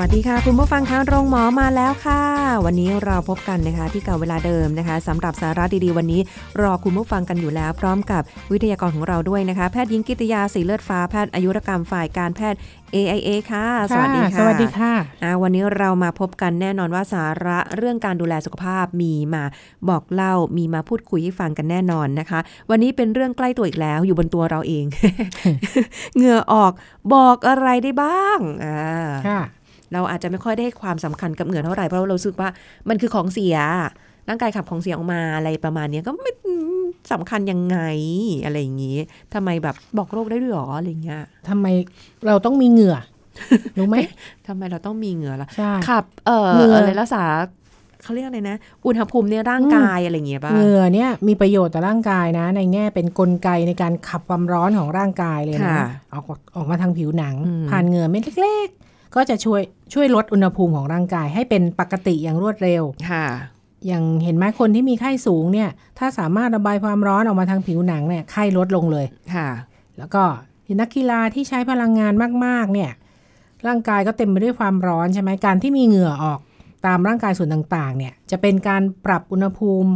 วัสดีค่ะคุณผู้ฟังคะโรงหมอมาแล้วค่ะ วันนี้เราพบกันนะคะที่เก่าเวลาเดิมนะคะสำหรับสาระดีๆ วันนี้รอคุณผู้ฟังกันอยู่แล้ว พร้อมกับวิทยากรของเราด้วยนะคะแพทย์หญิงกิตยาสีเลือดฟ้าแพทย์อายุรกรรมฝ่ายการแพทย์ AIA ค่ะ สวัสดีค่ะ สวัสดีค่ะอ่าวันนี้เรามาพบกันแน่นอนว่าสาระเรื่องการดูแลสุขภาพมีมาบอกเล่ามีมาพูดคุยให้ฟังกันแน่นอนนะคะ วันนี้เป็นเรื่องใกล้ตัวอีกแล้วอยู่บนตัวเราเองเหงื่อออกบอกอะไรได้บ้างอ่าค่ะ เราอาจจะไม่ค่อยได้ให้ความสำคัญกับเหงื่อเท่าไหร่เพราะเรารู้สึกว่ามันคือของเสีย ร่างกายขับของเสียออกมาอะไรประมาณเนี้ยก็ไม่สำคัญยังไงอะไรอย่างงี้ทำไมแบบบอกโรคได้ด้วยหรออะไรเงี้ยทำไมเราต้องมีเหงื่อรู้ไหมทำไมเราต้องมีเหงื่อล่ะใช่ขับ เอ่อเหงื่อออะไรรักษาเขาเรียกอะไรนะ อุณหภูมิในร่างกายอะไรอย่างเงี้ยป่ะเหงื่อเนี่ยมีประโยชน์ต่อร่างกายนะ ในแง่เป็นกลไกในการขับความร้อนของร่างกายเลยนะค่ะออกออกมาทางผิวหนังอืมผ่านเหงื่อเม็ดเล็กๆ ก็จะช่วยช่วยลดอุณหภูมิของร่างกาย ให้เป็นปกติอย่างรวดเร็วค่ะอย่างเห็นไหมคนที่มีไข้สูงเนี่ย ถ้าสามารถระบายความร้อนออกมาทางผิวหนังเนี่ยไข้ลดลงเลยค่ะ แล้วก็นักกีฬาที่ใช้พลังงานมาก ๆ เนี่ย ร่างกายก็เต็มไปด้วยความร้อนใช่ไหมการที่มีเหงื่อออกตามร่างกายส่วนต่าง ๆ เนี่ย จะเป็นการปรับอุณหภูมิ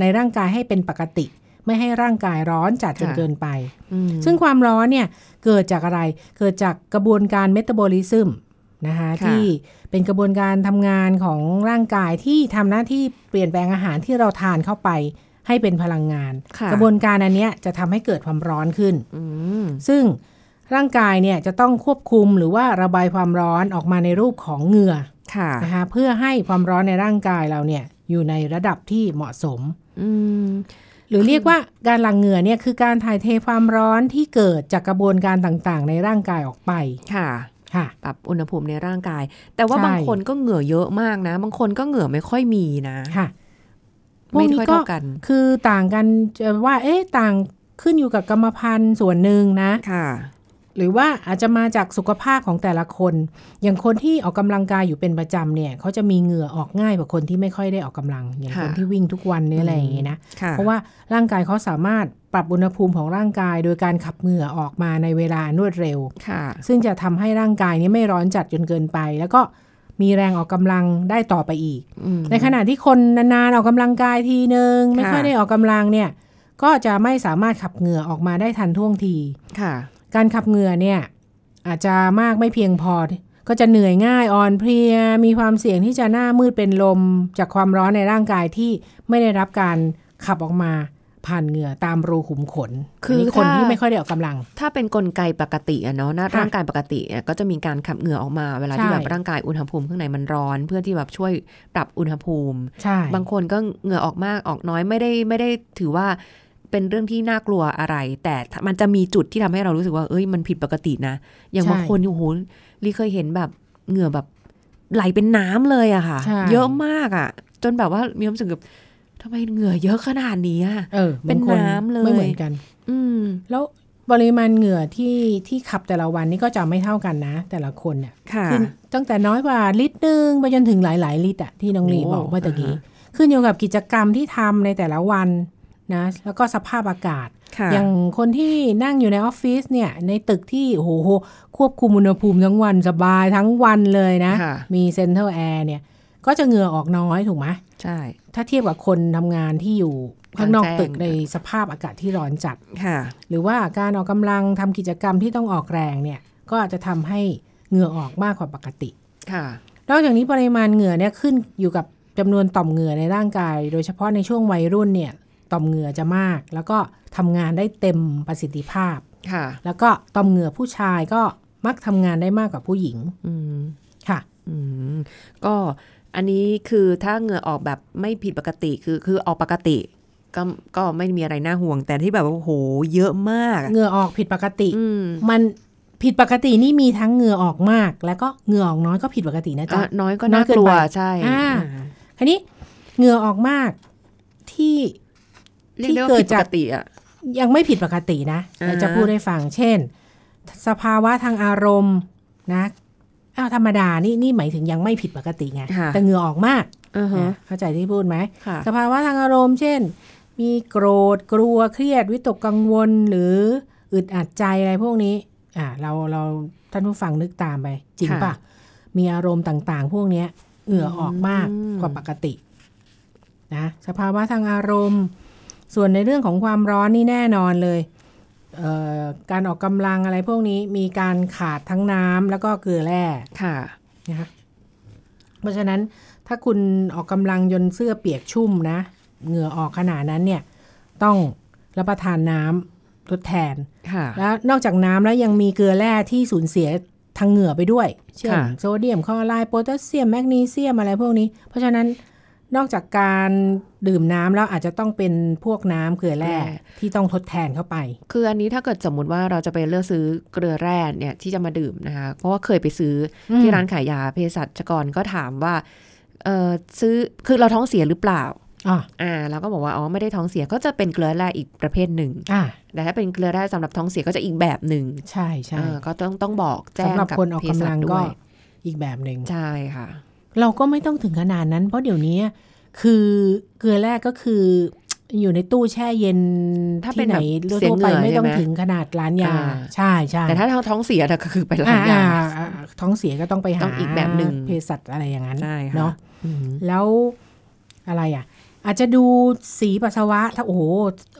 ในร่างกายให้เป็นปกติ ไม่ให้ร่างกายร้อนจัดจนค่ะเกินไปอืมซึ่งความร้อนเนี่ยเกิดจากอะไรเกิดจากกระบวนการเมตาบอลิซึม นะคะที่เป็นกระบวนการทำงานของร่างกายที่ทำหน้าที่เปลี่ยนแปลงอาหารที่เราทานเข้าไปให้เป็นพลังงานค่ะกระบวนการอันเนี้ยจะทำให้เกิดความร้อนขึ้นอืมซึ่งร่างกายเนี่ยจะต้องควบคุมหรือว่าระบายความร้อนออกมาในรูปของเหงื่อค่ะนะคะเพื่อให้ความร้อนในร่างกายเราเนี่ยอยู่ในระดับที่เหมาะสมอืมหรือเรียกว่าการหลั่งเหงื่อเนี่ยคือการถ่ายเทความร้อนที่เกิดจากกระบวนการต่างๆ ในร่างกายออกไปค่ะค่ะ ปรับอุณหภูมิในร่างกาย แต่ว่าใช่บางคนก็เหงื่อเยอะมากนะ บางคนก็เหงื่อไม่ค่อยมีนะค่ะพวไม่กนี้ค่อยก็เท่ากัน คือต่างกันจะว่า เอ๊ะต่างขึ้นอยู่กับกรรมพันธุ์ส่วนหนึ่งนะค่ะ หรือว่าอาจจะมาจากสุขภาพของแต่ละคน อย่างคนที่ออกกำลังกายอยู่เป็นประจำเนี่ยเขาจะมีเหงื่อออกง่ายกว่าคนที่ไม่ค่อยได้ออกกำลัง อย่างค่ะคนที่วิ่งทุกวันเนี่ยอะไรอย่างเงี้ยนะค่ะเพราะว่าร่างกายเขาสามารถปรับอุณหภูมิของร่างกาย โดยการขับเหงื่อออกมาในเวลารวดเร็วค่ะซึ่งจะทำให้ร่างกายนี้ไม่ร้อนจัดจนเกินไป แล้วก็มีแรงออกกำลังได้ต่อไปอีกอืมในขณะที่คนนานๆออกกำลังกายทีนึงไม่ค่ะค่อยได้ออกกำลังเนี่ยก็จะไม่สามารถขับเหงื่อออกมาได้ทันท่วงทีค่ะ การขับเหงื่อเนี่ยอาจจะมากไม่เพียงพอ ก็จะเหนื่อยง่ายอ่อนเพลีย มีความเสี่ยงที่จะหน้ามืดเป็นลม จากความร้อนในร่างกายที่ไม่ได้รับการขับออกมาผ่านเหงื่อตามรูขุมขน คือนี้คนถ้าที่ไม่ค่อยได้ออกกำลัง ถ้าเป็นกลไกปกติอะเนาะหน้าค่ะร่างกายปกติอะก็จะมีการขับเหงื่อออกมาเวลาที่ใช่แบบร่างกายอุณหภูมิข้างในมันร้อน เพื่อที่แบบช่วยปรับอุณหภูมิใช่บางคนก็เหงื่อออกมากออกน้อยไม่ได้ไม่ได้ถือว่า เป็นเรื่องที่น่ากลัวอะไร แต่มันจะมีจุดที่ทำให้เรารู้สึกว่าเอ้ยมันผิดปกตินะ อย่างบางคนโอ้โหลีเคยเห็นแบบเหงื่อแบบไหลเป็นน้ำเลยอะค่ะใช่เยอะมากอะจนแบบว่ามีความรู้สึกแบบทำไมเหงื่อเยอะขนาดนี้อะเออเป็นบางคนน้ำเลยไม่เหมือนกัน อืม แล้วปริมาณเหงื่อที่ที่ขับแต่ละวันนี่ก็จะไม่เท่ากันนะ แต่ละคนเนี่ยค่ะขึ้นตั้งแต่น้อยกว่าลิตรหนึงไปจนถึงหลายๆลิตรอะที่น้องลีโอ้บอกเมื่อตะกี้อ่าฮะขึ้นอยู่กับกิจกรรมที่ทำในแต่ละวัน นะแล้วก็สภาพอากาศค่ะอย่างคนที่นั่งอยู่ในออฟฟิศเนี่ยในตึกที่โอ้โหควบคุมอุณหภูมิทั้งวันสบายทั้งวันเลยนะค่ะมี center แอร์เนี่ยก็จะเหงื่อออกน้อยถูกไหมใช่ ถ้าเทียบกับคนทำงานที่อยู่ข้างนอกกลางแจ้งตึกในสภาพอากาศที่ร้อนจัดค่ะ หรือว่าการออกกำลังทำกิจกรรมที่ต้องออกแรงเนี่ย ก็อาจจะทำให้เหงื่อออกมากกว่าปกติค่ะ นอกจากนี้ปริมาณเหงื่อเนี่ยขึ้นอยู่กับจำนวนต่อมเหงื่อในร่างกาย โดยเฉพาะในช่วงวัยรุ่นเนี่ย ต่อมเหงื่อจะมาก แล้วก็ทำงานได้เต็มประสิทธิภาพค่ะ แล้วก็ต่อมเหงื่อผู้ชายก็มักทำงานได้มากกว่าผู้หญิงอืมค่ะอืมก็อันนี้คือถ้าเหงื่อออกแบบไม่ผิดปกติคือคือออกปกติ ก็ก็ไม่มีอะไรน่าห่วง แต่ที่แบบว่าโอ้โหเยอะมากอะเหงื่อออกผิดปกติอืมมันผิดปกตินี่มีทั้งเหงื่อออกมาก แล้วก็เหงื่อออกน้อยก็ผิดปกตินะจ๊ะอะน้อยก็น้น่าอยเกินกลัวไปใช่อ่าอ่าทีนี้เหงื่อออกมากที่เรียกได้ว่า ที่เกิผิดดจาปกกติอะยังไม่ผิดปกตินะอ่าเดี๋ยวจะพูดให้ฟัง เช่น สภาวะทางอารมณ์นะอ้าวธรรมดานี่นี่หมายถึงยังไม่ผิดปกติไงค่ะแต่เหงื่อออกมากอือฮะนะเข้าใจที่พูดไหมค่ะสภาวะทางอารมณ์ เช่น มีโกรธกลัวเครียดวิตกกังวลหรืออึดอัดใจอะไรพวกนี้ อ่าเราเราท่านผู้ฟังนึกตามไป จริงค่ะปะมีอารมณ์ต่างๆ พวกเนี้ยเหงื่อออกมากอืมกว่าปกตินะสภาวะทางอารมณ์ ส่วนในเรื่องของความร้อนนี่แน่นอนเลยเอ่อการออกกำลังอะไรพวกนี้มีการขาดทั้งน้ำแล้วก็เกลือแร่ค่ะนะคะเพราะฉะนั้นถ้าคุณออกกำลังยนเสื้อเปียกชุ่มนะ เหงื่อออกขนาดนั้นเนี่ย ต้องรับประทานน้ำทดแทนค่ะแล้วนอกจากน้ำแล้วยังมีเกลือแร่ที่สูญเสียทางเหงื่อไปด้วย เช่นค่ะโซเดียมคลอไรด์โพแทสเซียมแมกนีเซียมอะไรพวกนี้ เพราะฉะนั้น นอกจากการดื่มน้ำแล้วอาจจะต้องเป็นพวกน้ำเกลือแร่ที่ต้องทดแทนเข้าไป คืออันนี้ถ้าเกิดสมมติว่าเราจะไปเลือกซื้อเกลือแร่เนี่ยที่จะมาดื่มนะคะ เพราะว่าเคยไปซื้ออมที่ร้านขายยาเภสัชกรก็ถามว่าเออซื้อคือเราท้องเสียหรือเปล่าอ่าอ่าเราก็บอกว่าอ๋อไม่ได้ท้องเสียก็จะเป็นเกลือแร่อีกประเภทหนึ่งอ่าแต่ถ้าเป็นเกลือแร่สำหรับท้องเสียก็จะอีกแบบหนึ่งใช่ใช่เออก็ต้องต้องบอกแจ้งสำหรับกับคนออกเภกำสัลัชงด้ก็วยอีกแบบหนึ่งใช่ค่ะ เราก็ไม่ต้องถึงขนาดนั้น เพราะเดี๋ยวนี้คือเกลือแร่ก็คืออยู่ในตู้แช่เย็นถ้าเป็นที่ไหนแบบเสียทั่วเหงื่ไปอไม่ต้องใช่ไหมถึงขนาดร้านยาอ่าใช่ใช่แต่ถ้าท้องเสียน่ะก็คือไปร้าอ่านยาอ่าอ่าท้องเสียก็ต้องไปหาต้องอีกแบบหนึ่งเภสัชอะไรอย่างนั้นใช่ค่ะเนาะอืมแล้วอะไรอะ อาจจะดูสีปัสสาวะ ถ้าโอ้โห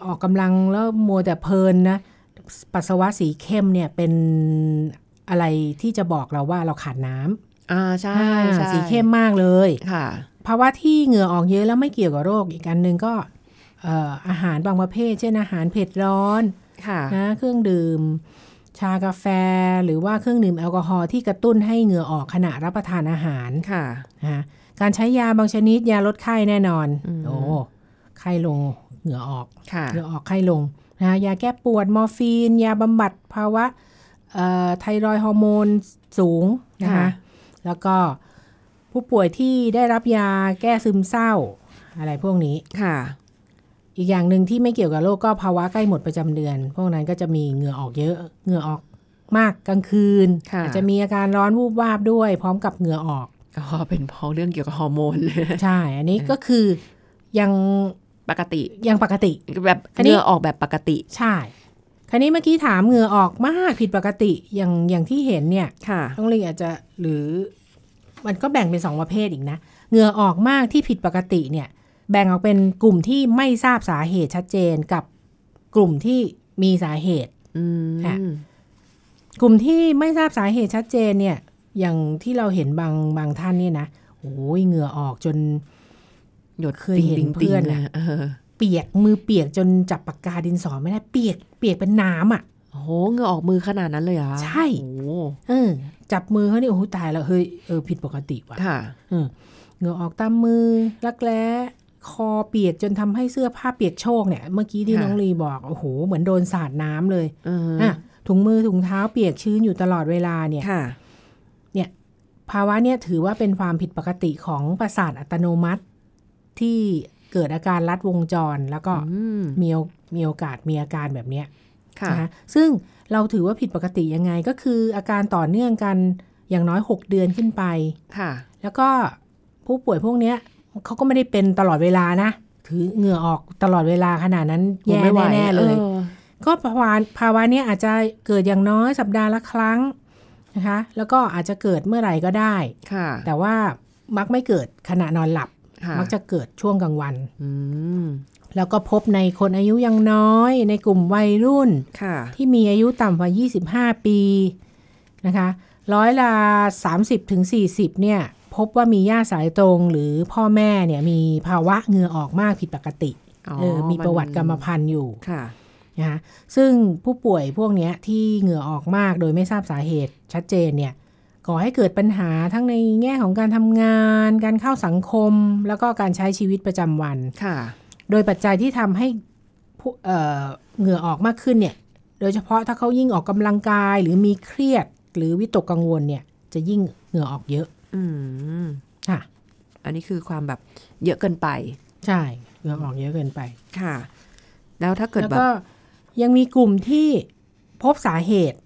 ออกกำลังแล้วมัวแต่เพลินนะ ปัสสาวะสีเข้มเนี่ยเป็นอะไรที่จะบอกเราว่าเราขาดน้ำอ่าใช่ อ่าใช่สีเข้มมากเลยค่ะภาวะที่เหงื่อออกเยอะแล้วไม่เกี่ยวกับโรคอีกอันหนึ่งก็เอ่ออาหารบางประเภท เช่นอาหารเผ็ดร้อนค่ะนะเครื่องดื่ม ชากาแฟหรือว่าเครื่องดื่มแอลกอฮอล์ที่กระตุ้นให้เหงื่อออกขณะรับประทานอาหารค่ะนะการใช้ยาบางชนิดยาลดไข้แน่นอนอืมโอ้ไข้ลงเหงื่อออกค่ะเหงื่อออกไข้ลงนะยาแก้ปวดมอร์ฟีน ยาบำบัดภาวะเอ่อไทรอยด์ฮอร์โมนสูงนะคะค่ะ แล้วก็ผู้ป่วยที่ได้รับยาแก้ซึมเศร้า อะไรพวกนี้ค่ะ อีกอย่างหนึ่งที่ไม่เกี่ยวกับโรคก็ภาวะใกล้หมดประจำเดือน พวกนั้นก็จะมีเหงื่อออกเยอะเหงื่อออกมากกลางคืนค่ะอาจจะมีอาการร้อนวูบวาบด้วย พร้อมกับเหงื่อออกอ๋อเป็นเพราะเรื่องเกี่ยวกับฮอร์โมนใช่ อันนี้ก็คือยังปกติยังปกติแบบอันนี้เหงื่อออกแบบปกติ ใช่ คราวนี้เมื่อกี้ถามเหงื่อออกมากผิดปกติอย่างอย่างที่เห็นเนี่ยค่ะต้องเรียนอาจจะหรือมันก็แบ่งเป็นสองประเภทอีกนะเหงื่อออกมากที่ผิดปกติเนี่ย แบ่งออกเป็นกลุ่มที่ไม่ทราบสาเหตุชัดเจนกับกลุ่มที่มีสาเหตุอืมค่ะกลุ่มที่ไม่ทราบสาเหตุชัดเจนเนี่ย อย่างที่เราเห็นบางบางท่านเนี่ยนะโอ้ยเหงื่อออกจน หยดเคยเห็นติ่งๆเพื่อนๆอะเออเปียกมือเปียกจนจับปากกาดินสอไม่ได้เปียกเปียกเป็นน้ำอะโอ้โหเหงื่อออกมือขนาดนั้นเลยเหรอใช่โอ้โหเออจับมือเขานี่โอ้โหตายแล้วเฮ้ยเออผิดปกติว่ะค่ะเออเหงื่อออกตามมือรักแร้คอเปียกจนทำให้เสื้อผ้าเปียกโชกเนี่ย เมื่อกี้ที่ค่ะน้องลีบอกโอ้โหเหมือนโดนสาดน้ำเลยเอออะถุงมือถุงเท้าเปียกชื้นอยู่ตลอดเวลาเนี่ยค่ะภาวะเนี่ยถือว่าเป็นความผิดปกติของประสาทอัตโนมัติที่เกิดอาการลัดวงจรแล้วก็อืม มีโอมีโอกาสมีอาการแบบเนี้ยค่ะนะคะซึ่งเราถือว่าผิดปกติยังไงก็คืออาการต่อเนื่องกันอย่างน้อย 6 เดือนขึ้นไปค่ะ แล้วก็ผู้ป่วยพวกเนี้ยเขาก็ไม่ได้เป็นตลอดเวลานะ ถือเหงื่อออกตลอดเวลาขนาดนั้นแย่ไม่ไหวแน่ๆเลยออก็ภาวะภาวะเนี้ยอาจจะเกิดอย่างน้อยสัปดาห์ละครั้งนะคะ แล้วก็อาจจะเกิดเมื่อไหร่ก็ได้ค่ะ แต่ว่ามักไม่เกิดขณะนอนหลับค่ะมักจะเกิดช่วงกลางวันอืม แล้วก็พบในคนอายุยังน้อยในกลุ่มวัยรุ่นค่ะที่มีอายุต่ำกว่า 25 ปีนะคะร้อยละ 30ถึง40เนี่ยพบว่ามีญาติสายตรงหรือพ่อแม่เนี่ยมีภาวะเหงื่อออกมากผิดปกติอ๋อเออมีประวัติกรรมพันธุ์อยู่ค่ะนะคะซึ่งผู้ป่วยพวกเนี้ยที่เหงื่อออกมากโดยไม่ทราบสาเหตุชัดเจนเนี่ยก่อให้เกิดปัญหาทั้งในแง่ของการทำงาน การเข้าสังคม แล้วก็การใช้ชีวิตประจำวันค่ะ โดยปัจจัยที่ทำให้ผู้เอ่อเหงื่อออกมากขึ้นเนี่ย โดยเฉพาะถ้าเขายิ่งออกกำลังกายหรือมีเครียด หรือวิตกกังวลเนี่ย จะยิ่งเหงื่อออกเยอะ อืมค่ะ อันนี้คือความแบบเยอะเกินไป ใช่เหงื่อออกเยอะเกินไปค่ะ แล้วถ้าเกิดแล้วแบบก็ยังมีกลุ่มที่พบสาเหตุ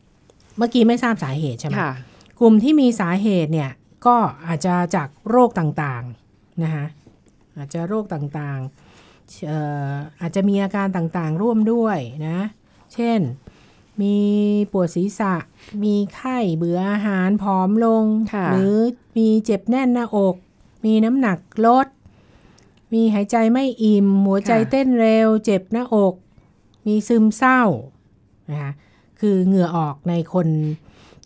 เมื่อกี้ไม่ทราบสาเหตุใช่ไหมค่ะกลุ่มที่มีสาเหตุเนี่ย ก็อาจจะจากโรคต่างๆนะคะอาจจะโรคต่างๆเอ่ออาจจะมีอาการต่างๆ ร่วมด้วยนะ เช่น มีปวดศีรษะ มีไข้เบื่ออาหารผอมลงค่ะหรือมีเจ็บแน่นหน้าอก มีน้ำหนักลด มีหายใจไม่อิ่ม หัวใจเต้นเร็ว เจ็บหน้าอก มีซึมเศร้านะคะคือเหงื่อออกในคน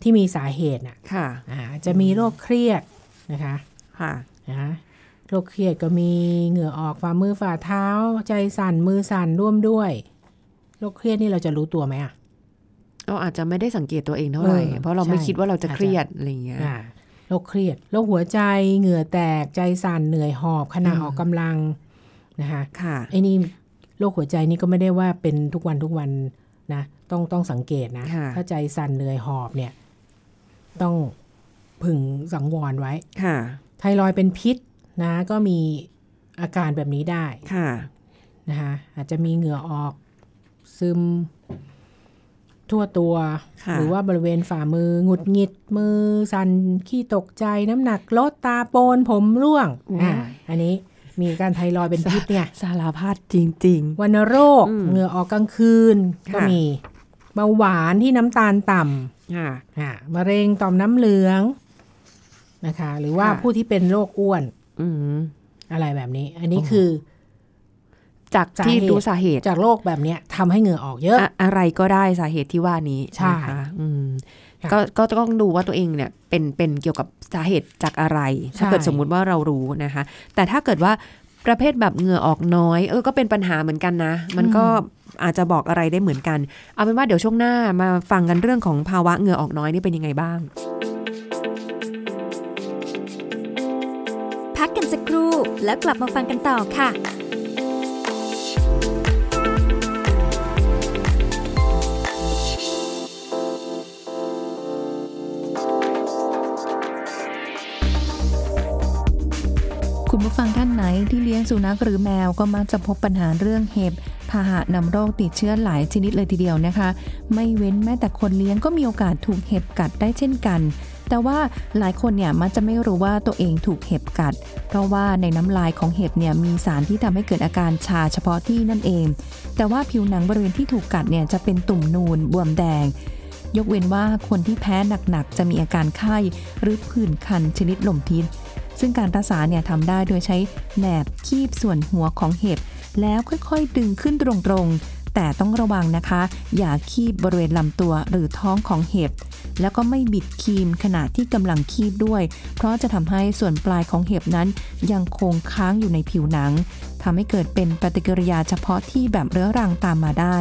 ที่มีสาเหตุน่ะค่ะอ่าจะมีโรคเครียดนะคะค่ะนะ โรคเครียดก็มีเหงื่อออกฝ่ามือฝ่าเท้า ใจสั่นมือสั่นร่วมด้วยโรคเครียดนี่เราจะรู้ตัวไหมอะเราอาจจะไม่ได้สังเกตตัวเองเท่าไหร่เออเพราะเราไม่ใช่คิดว่าเราจะอาจจะเครียดอะไรอย่างเงี้ยอ่าโรคเครียดโรคหัวใจเหงื่อแตกใจสั่นเหนื่อยหอบขณะอืมออกกำลังนะคะค่ะไอ้นี่โรคหัวใจนี่ก็ไม่ได้ว่าเป็นทุกวันทุกวันนะต้องต้องสังเกตนะค่ะถ้าใจสั่นเหนื่อยหอบเนี่ย ต้องผึ่งสังวรไว้ค่ะไทรอยด์เป็นพิษ นะก็มีอาการแบบนี้ได้ค่ะนะคะอาจจะมีเหงื่อออกซึมทั่วตัวค่ะหรือว่าบริเวณฝ่ามือ หงุดหงิดมือ สั่นขี้ตกใจน้ำหนักลดตาโปนผมร่วงอ่าอันนี้มีอาการไทรอยด์เป็นพิษเนี่ยสารพัดจริงวัณโรคอืมเหงื่อออกกลางคืน ก็ค่ะมีเบาหวานที่น้ำตาลต่ๆค่ะำอ่ามะเร็งต่อมน้ำเหลืองนะคะ หรือว่าค่ะผู้ที่เป็นโรคอ้วน อืมอะไรแบบนี้ อันนี้คือ จากสาที่เหตุดูสาเหตุจากโรคแบบเนี้ยทำให้เหงื่อออกเยอะ อะอะไรก็ได้สาเหตุที่ว่านี้ใช่นะคะอืมค่ะก็ก็ต้องดูว่าตัวเองเนี่ยเป็นเป็นเกี่ยวกับสาเหตุจากอะไร ถ้าใช่เกิดสมมุติว่าเรารู้นะคะ แต่ถ้าเกิดว่าประเภทแบบเหงื่อออกน้อย เออก็เป็นปัญหาเหมือนกันนะ มันก็อาจจะบอกอะไรได้เหมือนกัน เอาเป็นว่าเดี๋ยวช่วงหน้ามาฟังกันเรื่องของภาวะเหงื่อออกน้อยนี่เป็นยังไงบ้าง กันสักครู่ แล้วกลับมาฟังกันต่อค่ะคุณผู้ฟังท่านไหนที่เลี้ยงสุนัขหรือแมวก็มักจะพบปัญหาเรื่องเห็บพาหะนำโรคติดเชื้อหลายชนิดเลยทีเดียวนะคะ ไม่เว้นแม้แต่คนเลี้ยงก็มีโอกาสถูกเห็บกัดได้เช่นกัน แต่ว่าหลายคนเนี่ยมักจะไม่รู้ว่าตัวเองถูกเห็บกัด เพราะว่าในน้ำลายของเห็บเนี่ยมีสารที่ทำให้เกิดอาการชาเฉพาะที่นั่นเอง แต่ว่าผิวหนังบริเวณที่ถูกกัดเนี่ยจะเป็นตุ่มนูนบวมแดง ยกเว้นว่าคนที่แพ้หนักๆจะมีอาการไข้หรือผื่นคันชนิดลมพิษซึ่งการรักษาเนี่ยทำได้โดยใช้แหนบคีบส่วนหัวของเห็บ แล้วค่อยๆ ดึงขึ้นตรงๆ แต่ต้องระวังนะคะ อย่าคีบบริเวณลำตัวหรือท้องของเห็บ แล้วก็ไม่บิดครีมขณะที่กำลังคีบด้วย เพราะจะทำให้ส่วนปลายของเห็บนั้น ยังคงค้างอยู่ในผิวหนังทำให้เกิดเป็นปฏิกิริยาเฉพาะที่แบบเรื้อรังตามมาได้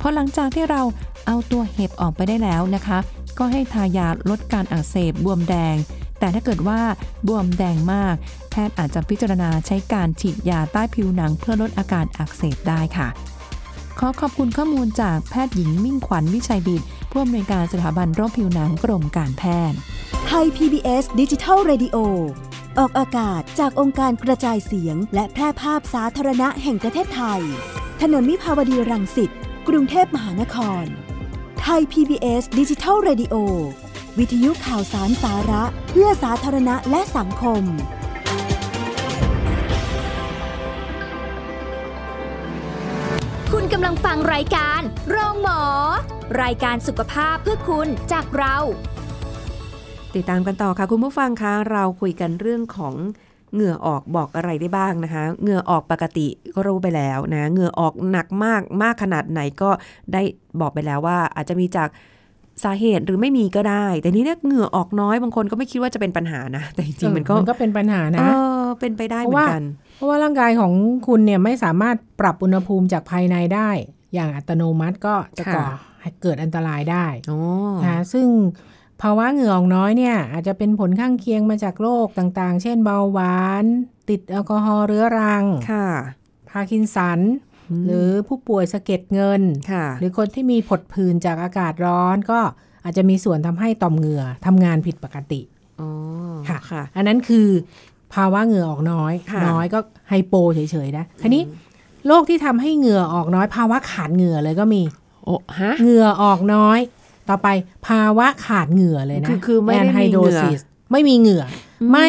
พอหลังจากที่เราเอาตัวเห็บออกไปได้แล้วนะคะ ก็ให้ทายาลดการอักเสบบวมแดง แต่ถ้าเกิดว่าบวมแดงมาก แพทย์อาจจะพิจารณาใช้การฉีดยาใต้ผิวหนังเพื่อลดอาการอักเสบได้ค่ะ ขอขอบคุณข้อมูลจากแพทย์หญิงมิ่งขวัญวิชัยดิตผู้อำนวยการสถาบันโรคผิวหนังกรมการแพทย์ไทย PBS ดิจิทัล Radio ออกอากาศจากองค์การกระจายเสียง และแพร่ภาพสาธารณะแห่งประเทศไทย ถนนมิภาวดีรังสิตกรุงเทพมหานคร ไทย PBS ดิจิทัล Radio วิทยุข่าวสารสาระ เพื่อสาธารณะและสังคม คุณกำลังฟังรายการโรงหมอ รายการสุขภาพเพื่อคุณจากเรา ติดตามกันต่อค่ะคุณผู้ฟังคะเราคุยกันเรื่องของเหงื่อออกบอกอะไรได้บ้างนะคะ เหงื่อออกปกติก็รู้ไปแล้วนะ เหงื่อออกหนักมากมากขนาดไหนก็ได้บอกไปแล้วว่าอาจจะมีจากสาเหตุหรือไม่มีก็ได้ แต่นี้เนี่ยเหงื่อออกน้อยบางคนก็ไม่คิดว่าจะเป็นปัญหานะ แต่จริงๆมันก็มันก็เป็นปัญหาเอนะอเป็นไปได้เหมือนกัน เพราะว่าร่างกายของคุณเนี่ยไม่สามารถปรับอุณหภูมิจากภายในได้ อย่างอัตโนมัติก็จะก่อค่ะให้เกิดอันตรายได้อ๋อนะซึ่งภาวะเหงื่อออกน้อยเนี่ย อาจจะเป็นผลข้างเคียงมาจากโรคต่างๆ เช่นเบาหวาน ติดแอลกอฮอล์เรื้อรังค่ะพาร์กินสัน หรือผู้ป่วยสะเก็ดเงินค่ะหรือคนที่มีผดผื่นจากอากาศร้อนก็อาจจะมีส่วนทำให้ต่อมเหงื่อทำงานผิดปกติอ๋อค่ะค่ะ อันนั้นคือ ภาวะเหงื่อออกน้อยค่ะน้อยก็ hypo เฉยๆนะทีนี้โรคที่ทำให้เหงื่อออกน้อย ภาวะขาดเหงื่อเลยก็มี โอ้ฮะเหงื่อออกน้อย ต่อไปภาวะขาดเหงื่อเลยนะคือคือไม่ได้มีแนเหงื่อซิสไม่มีเหงื่ออไม่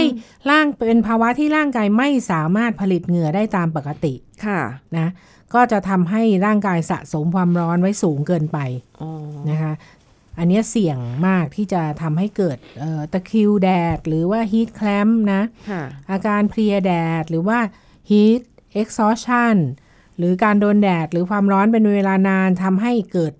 ร่างเป็นภาวะที่ร่างกายไม่สามารถผลิตเหงื่อได้ตามปกติค่ะนะก็จะทำให้ร่างกายสะสมความร้อนไว้สูงเกินไปอ๋อนะคะ อันเนี้ยเสี่ยงมากที่จะทำให้เกิดเอ่อตะคริวแดด หรือว่าฮีทแคลมนะค่ะอาการเพลียแดด หรือว่า heat exhaustion หรือการโดนแดด หรือความร้อนเป็นเวลานานทำให้เกิด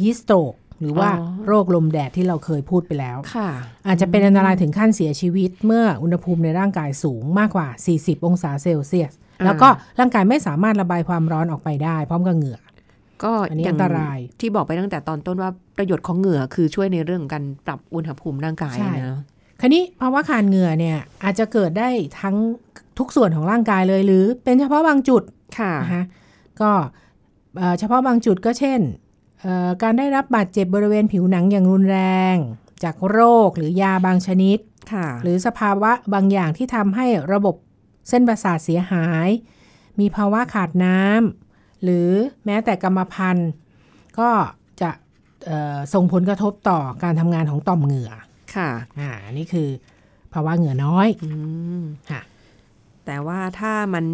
heat stroke หรือว่าอ๋อโรคลมแดดที่เราเคยพูดไปแล้วค่ะอาจจะเป็นอันตรายถึงขั้นเสียชีวิต เมื่ออุณหภูมิในร่างกายสูงมากกว่า 40 องศาเซลเซียสอ่าแล้วก็ร่างกายไม่สามารถระบายความร้อนออกไปได้ พร้อมกับเหงื่อ ก็อันนี้ย่งอันตรายที่บอกไปตั้งแต่ตอนต้นว่าประโยชน์ของเหงื่อคือช่วยในเรื่องของการปรับอุณหภูมิร่างกายใช่นะคราวนี้ภาวะขาดเหงื่อเนี่ยอาจจะเกิดได้ทั้งทุกส่วนของร่างกายเลยหรือเป็นเฉพาะบางจุดค่ะนะคะก็เอ่อเฉพาะบางจุดก็เช่นเอ่อการได้รับบาดเจ็บบริเวณผิวหนังอย่างรุนแรง จากโรคหรือยาบางชนิดค่ะหรือสภาวะบางอย่างที่ทำให้ระบบเส้นประสาทเสียหาย มีภาวะขาดน้ำ หรือแม้แต่กรรมพันธุ์ ก็จะเอ่อส่งผลกระทบต่อการทำงานของต่อมเหงื่อ ค่ะ อ่า นี่คือภาวะเหงื่อน้อยอืมค่ะ แต่ว่าถ้ามัน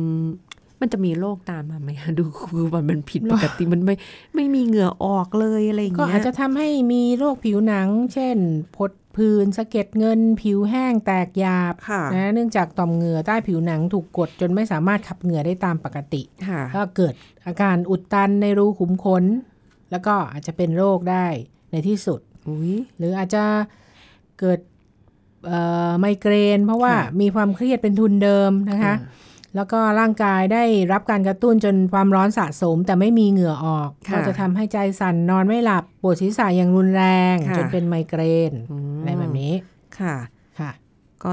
มันจะมีโรคตามมาไหมดูคือมันมันผิดปกติมันไม่ไม่มีเหงื่อออกเลยอะไรอย่างก็เงี้ยอาจจะทำให้มีโรคผิวหนัง เช่นผด ผื่นสะเก็ดเงิน ผิวแห้งแตกหยาบค่ะนะเนื่องจากต่อมเหงื่อใต้ผิวหนังถูกกดจนไม่สามารถขับเหงื่อได้ตามปกติค่ะก็เกิดอาการอุดตันในรูขุมขน แล้วก็อาจจะเป็นโรคได้ในที่สุดอุ้ยหรืออาจจะเกิดเอ่อไมเกรน เพราะว่าค่ะมีความเครียดเป็นทุนเดิมนะคะ แล้วก็ร่างกายได้รับการกระตุ้นจนความร้อนสะสม แต่ไม่มีเหงื่อออกค่ะก็จะทำให้ใจสั่นนอนไม่หลับปวดศีรษะอย่างรุนแรงค่ะจนเป็นไมเกรนมอะไรแบบนี้ค่ะค่ะ ก็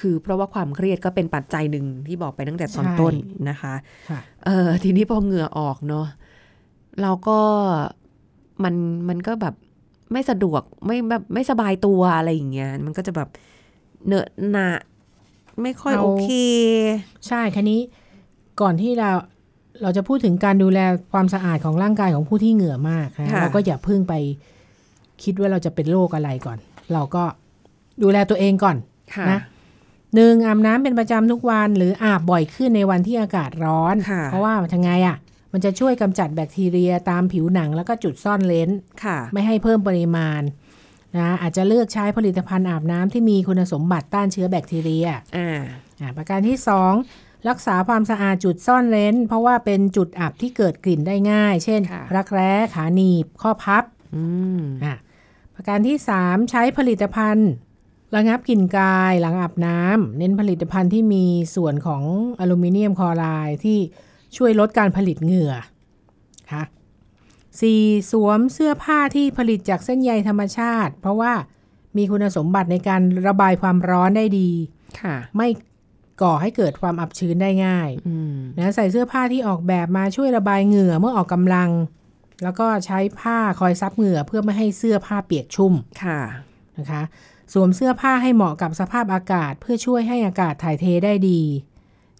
คือเพราะว่าความเครียดก็เป็นปัจจัยหนึ่งที่บอกไปตั้งแต่ตอนใช่ต้นนะคะค่ะเออทีนี้พอเหงื่อออกเนาะเราก็มันมันก็แบบไม่สะดวกไม่แบบไม่สบายตัวอะไรอย่างเงี้ยมันก็จะแบบเหนอะหนะ ไม่ค่อยเอาโอเค ใช่คันนี้ก่อนที่เราเราจะพูดถึงการดูแลความสะอาดของร่างกายของผู้ที่เหงื่อมากนะค่ะเราก็อย่าเพิ่งไปคิดว่าเราจะเป็นโรคอะไรก่อน เราก็ดูแลตัวเองก่อนค่ะนะหนึ่งอาบน้ำเป็นประจำทุกวันหรืออาบบ่อยขึ้นในวันที่อากาศร้อนค่ะเพราะว่าทำไงอะ่ะ มันจะช่วยกำจัดแบคทีเรียตามผิวหนังแล้วก็จุดซ่อนเลนค่ะ ไม่ให้เพิ่มปริมาณ นะอาจจะเลือกใช้ผลิตภัณฑ์อาบน้ำที่มีคุณสมบัติต้านเชื้อแบคทีเรียอ่าอ่าประการที่ 2 รักษาความสะอาดจุดซ่อนเร้น เพราะว่าเป็นจุดอับที่เกิดกลิ่นได้ง่าย เช่นค่ะรักแร้ขาหนีบ ข้อพับอืมอ่าประการที่ 3 ใช้ผลิตภัณฑ์ระงับกลิ่นกายหลังอาบน้ำเน้นผลิตภัณฑ์ที่มีส่วนของอลูมิเนียมคลอไรด์ที่ช่วยลดการผลิตเหงื่อค่ะ 4. สวมเสื้อผ้าที่ผลิตจากเส้นใยธรรมชาติ เพราะว่ามีคุณสมบัติในการระบายความร้อนได้ดีค่ะ ไม่ก่อให้เกิดความอับชื้นได้ง่ายอืมนะใส่เสื้อผ้าที่ออกแบบมาช่วยระบายเหงื่อเมื่อออกกำลัง แล้วก็ใช้ผ้าคอยซับเหงื่อเพื่อไม่ให้เสื้อผ้าเปียกชุ่มค่ะนะคะ สวมเสื้อผ้าให้เหมาะกับสภาพอากาศ เพื่อช่วยให้อากาศถ่ายเทได้ดี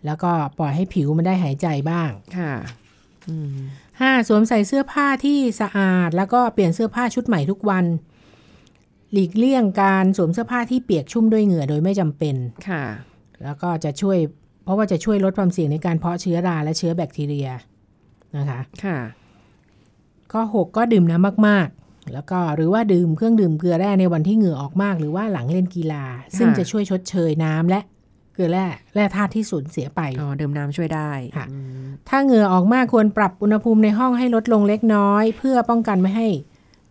แล้วก็ปล่อยให้ผิวมันได้หายใจบ้างค่ะ อืม 5. สวมใส่เสื้อผ้าที่สะอาด แล้วก็เปลี่ยนเสื้อผ้าชุดใหม่ทุกวัน หลีกเลี่ยงการสวมเสื้อผ้าที่เปียกชุ่มด้วยเหงื่อโดยไม่จำเป็นค่ะ แล้วก็จะช่วย เพราะว่าจะช่วยลดความเสี่ยงในการเพาะเชื้อราและเชื้อแบคทีเรียนะคะค่ะข้อ6ก็ดื่มน้ำมากๆ แล้วก็หรือว่าดื่มเครื่องดื่มเกลือแร่ในวันที่เหงื่อออกมาก หรือว่าหลังเล่นกีฬา ซึ่งจะช่วยชดเชยน้ำและ เกลือแร่แร่ธาตุที่สูญเสียไปอ๋อดื่มน้ำช่วยได้ค่ะอืมถ้าเหงื่อออกมากควรปรับอุณหภูมิในห้องให้ลดลงเล็กน้อย เพื่อป้องกันไม่ให้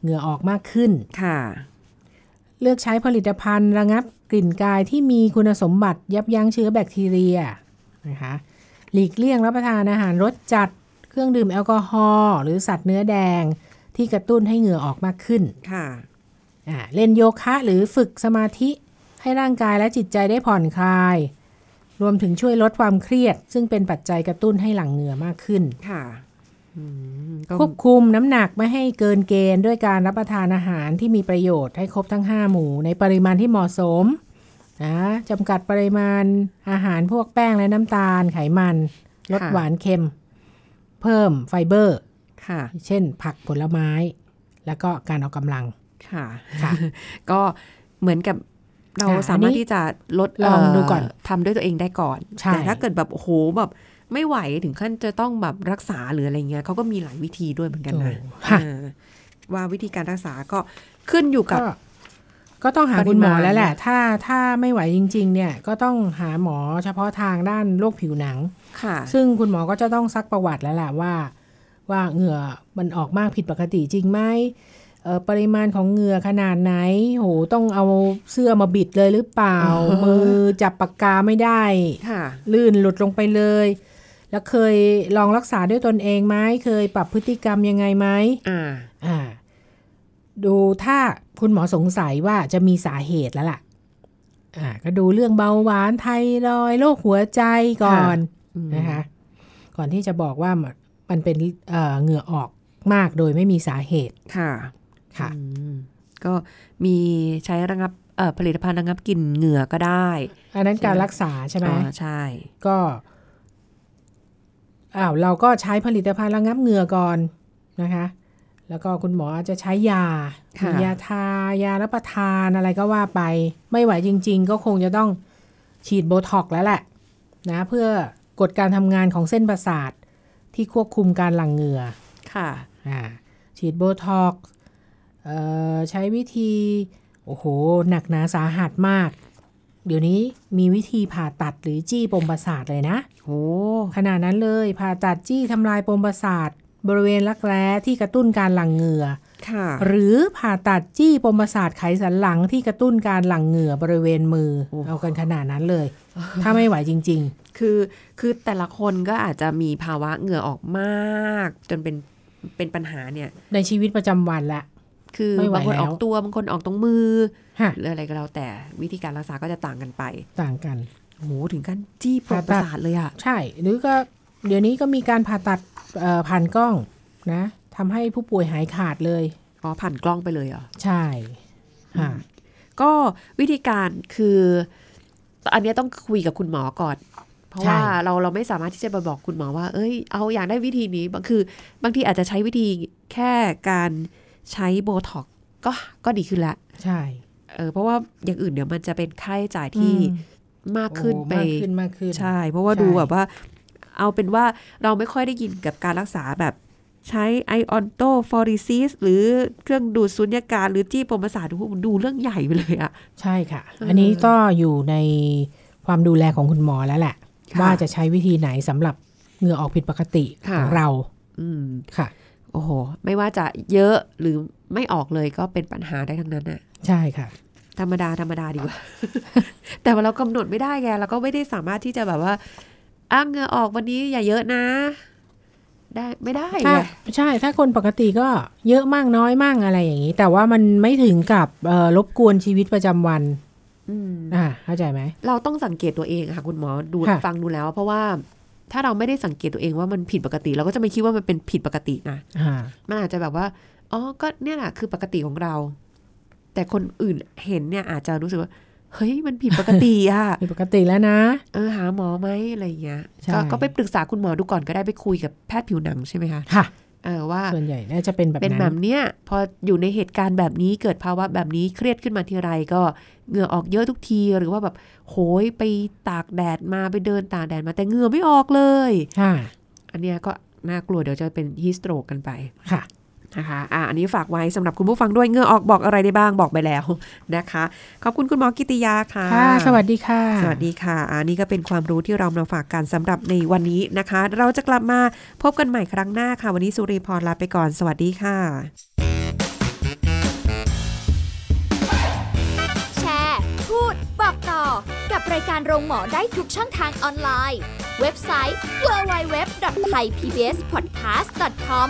เหงื่อออกมากขึ้นค่ะ เลือกใช้ผลิตภัณฑ์ระงับกลิ่นกายที่มีคุณสมบัติยับยั้งเชื้อแบคทีเรียนะคะหลีกเลี่ยงรับประทานอาหารรสจัด เครื่องดื่มแอลกอฮอล์หรือสัตว์เนื้อแดงที่กระตุ้นให้เหงื่อออกมากขึ้นค่ะอ่าเล่นโยคะหรือฝึกสมาธิให้ร่างกายและจิตใจได้ผ่อนคลาย รวมถึงช่วยลดความเครียด ซึ่งเป็นปัจจัยกระตุ้นให้หลั่งเหงื่อมากขึ้นค่ะอืมก็ควบคุมน้ำหนักไม่ให้เกินเกณฑ์ด้วยการรับประทานอาหารที่มีประโยชน์ให้ครบทั้ง 5 หมู่ ในปริมาณที่เหมาะสมนะจำกัดปริมาณอาหารพวกแป้งและน้ำตาลไขมันลดหวานเค็ม เพิ่มไฟเบอร์ค่ะ เช่นผักผลไม้ แล้วก็การออกกำลังค่ะค่ะ ก็เหมือนกับ เราค่ะสามารถอันนี้ที่จะลดลองดูก่อนเทำด้วยตัวเองได้ก่อนใช่แต่ถ้าเกิดแบบโอ้โหแบบไม่ไหวถึงขั้นจะต้องแบบรักษาหรืออะไรเงี้ยเขาก็มีหลายวิธีด้วยเหมือนกันนะค่ะอ่าว่าวิธีการรักษาก็ขึ้นอยู่กับ ก็ก็ต้องหาปริมาณคุณหมอแล้วแหละ ถ้าถ้าไม่ไหวจริง ๆ เนี่ย ก็ต้องหาหมอเฉพาะทางด้านโรคผิวหนัง ค่ะ ซึ่งคุณหมอก็จะต้องซักประวัติแล้วแหละว่า ว่าเหงื่อมันออกมากผิดปกติจริงไหมเอ่อ ปริมาณของเหงื่อขนาดไหน โห ต้องเอาเสื้อมาบิดเลยหรือเปล่า มือจับปากกาไม่ได้ค่ะลื่นหลุดลงไปเลย แล้วเคยลองรักษาด้วยตนเองไหม เคยปรับพฤติกรรมยังไงไหมอ่า อ่า ดูถ้าคุณหมอสงสัยว่าจะมีสาเหตุแล้วล่ะ อ่า ก็ดูเรื่องเบาหวานไทรอยด์โรคหัวใจก่อนอืมนะคะ ก่อนที่จะบอกว่ามันมันเป็นเอ่อเหงื่อออกมากโดยไม่มีสาเหตุ ค่ะ ค่ะอืมก็มีใช้ระงับเอ่อผลิตภัณฑ์ระงับกลิ่นเหงื่อก็ได้ อันนั้นการรักษาใช่ไหมอ๋อใช่ ก็อ้าวเราก็ใช้ผลิตภัณฑ์ระงับเหงื่อก่อนนะคะ แล้วก็คุณหมอจะใช้ยาค่ะยาทายารับประทานอะไรก็ว่าไป ไม่ไหวจริง ๆ ก็คงจะต้องฉีดโบท็อกซ์แล้วแหละนะเพื่อกดการทำงานของเส้นประสาทที่ควบคุมการหลั่งเหงื่อ ค่ะ อ่า ฉีดโบท็อกซ์เอ่อ ใช้วิธี โอ้โห หนักหนาสาหัสมาก เดี๋ยวนี้มีวิธีผ่าตัดหรือจี้ปมประสาทเลยนะโอ้ขนาดนั้นเลย ผ่าตัดจี้ทำลายปมประสาท บริเวณรักแร้ที่กระตุ้นการหลั่งเหงื่อค่ะหรือผ่าตัดจี้ปมประสาทไขสันหลังที่กระตุ้นการหลั่งเหงื่อบริเวณมือโอ้เอากันขนาดนั้นเลย ถ้าไม่ไหวจริงคือคือแต่ละคนก็อาจจะมีภาวะเหงื่อออกมาก จนเป็นเป็นปัญหาเนี่ยๆในชีวิตประจำวันละ คือไม่ไหวบางคนแล้วออกตัวบางคนออกตรงมือฮะหรืออะไรก็แล้วแต่วิธีการรักษาก็จะต่างกันไป ต่างกันโอ้โหถึงขั้นจี้ปมผ่าปตัระดสาทเลยอะใช่ หรือก็เดี๋ยวนี้ก็มีการผ่าตัดเอ่อผ่านกล้องนะทำให้ผู้ป่วยหายขาดเลยอ๋อผ่านกล้องไปเลยเหรอใช่ฮะก็วิธีการคืออันเนี้ยต้องคุยกับคุณหมอก่อน เพราะว่าเราเราไม่สามารถที่จะไปบอกคุณหมอว่า เอ้ย เอาอยากได้วิธีนี้บางคือบางทีอาจจะใช้วิธีแค่การ ใช้โบท็อกซ์ก็ก็ดีขึ้นละ ใช่เออเพราะว่าอย่างอื่นเดี๋ยวมันจะเป็นค่าใช้จ่ายที่อืมมากขึ้นโอ้ไปมากขึ้นมากขึ้น ใช่ เพราะว่าใช่ดูแบบว่า เอาเป็นว่าเราไม่ค่อยได้ยินกับการรักษาแบบใช้ iontophoresis หรือเครื่องดูดสุญญากาศหรือจี้ปมประสาทดูดูเรื่องใหญ่ไปเลยอะใช่ค่ะเอออัอันนี้ก็อยู่ในความดูแลของคุณหมอแล้วแหละค่ะว่าจะใช้วิธีไหนสำหรับเหงื่อออกผิดปกติค่ะของเราอืมค่ะโอ้โห ไม่ว่าจะเยอะหรือไม่ออกเลยก็เป็นปัญหาได้ทั้งนั้นน่ะใช่ค่ะ ธรรมดาธรรมดาดีกว่า แต่ว่าเรากำหนดไม่ได้ไงเราก็ไม่ได้สามารถที่จะแบบว่าอ้างเหงื่อออกวันนี้อย่าเยอะนะ ได้ไม่ได้ถ้าไงใช่ ถ้าคนปกติก็เยอะมากน้อยมากอะไรอย่างนี้ แต่ว่ามันไม่ถึงกับเอ่อรบกวนชีวิตประจำวันอืมอ่าเข้าใจไหม เราต้องสังเกตตัวเองค่ะคุณหมอดูค่ะฟังดูแล้ว เพราะว่า ถ้าเราไม่ได้สังเกตตัวเองว่ามันผิดปกติ เราก็จะไม่คิดว่ามันเป็นผิดปกตินะอ่ามันอาจจะแบบว่าอ๋อก็เนี่ยแหละคือปกติของเรา แต่คนอื่นเห็นเนี่ยอาจจะรู้สึกว่าเฮ้ยมันผิดปกติอะผิดปกติแล้วนะเออหาหมอไหมอะไรอย่างเงี้ยใช่ก็ก็ไปปรึกษาคุณหมอดูก่อนก็ได้ไปคุยกับแพทย์ผิวหนังใช่ไหมคะค่ะ เออว่าส่วนใหญ่น่าจะเป็นแบบเป็นนั้แบนบเนี้ยพออยู่ในเหตุการณ์แบบนี้เกิดภาวะแบบนี้เครียดขึ้นมาทีไรก็เหงื่อออกเยอะทุกทีหรือว่าแบบโหยไปตากแดดมาไปเดินตากแดดมาแต่เหงื่อไม่ออกเลย ค่ะ อันเนี้ยก็น่ากลัวเดี๋ยวจะเป็นฮิสโตรกกันไปค่ะ นะคะอะอันนี้ฝากไว้สำหรับคุณผู้ฟังด้วยเหงื่อออกบอกอะไรได้บ้างบอกไปแล้วนะคะ ขอบคุณคุณหมอกิติยาค่ะค่ะสวัสดีค่ะ สวัสดีค่ะ อันนี้ก็เป็นความรู้ที่เรามาฝากกันสำหรับในวันนี้นะคะ เราจะกลับมาพบกันใหม่ครั้งหน้าค่ะ วันนี้สุริพรลาไปก่อน สวัสดีค่ะ แชร์ พูด บอกต่อ กับรายการโรงหมอได้ทุกช่องทางออนไลน์ เว็บไซต์ www.thaipbspodcast.com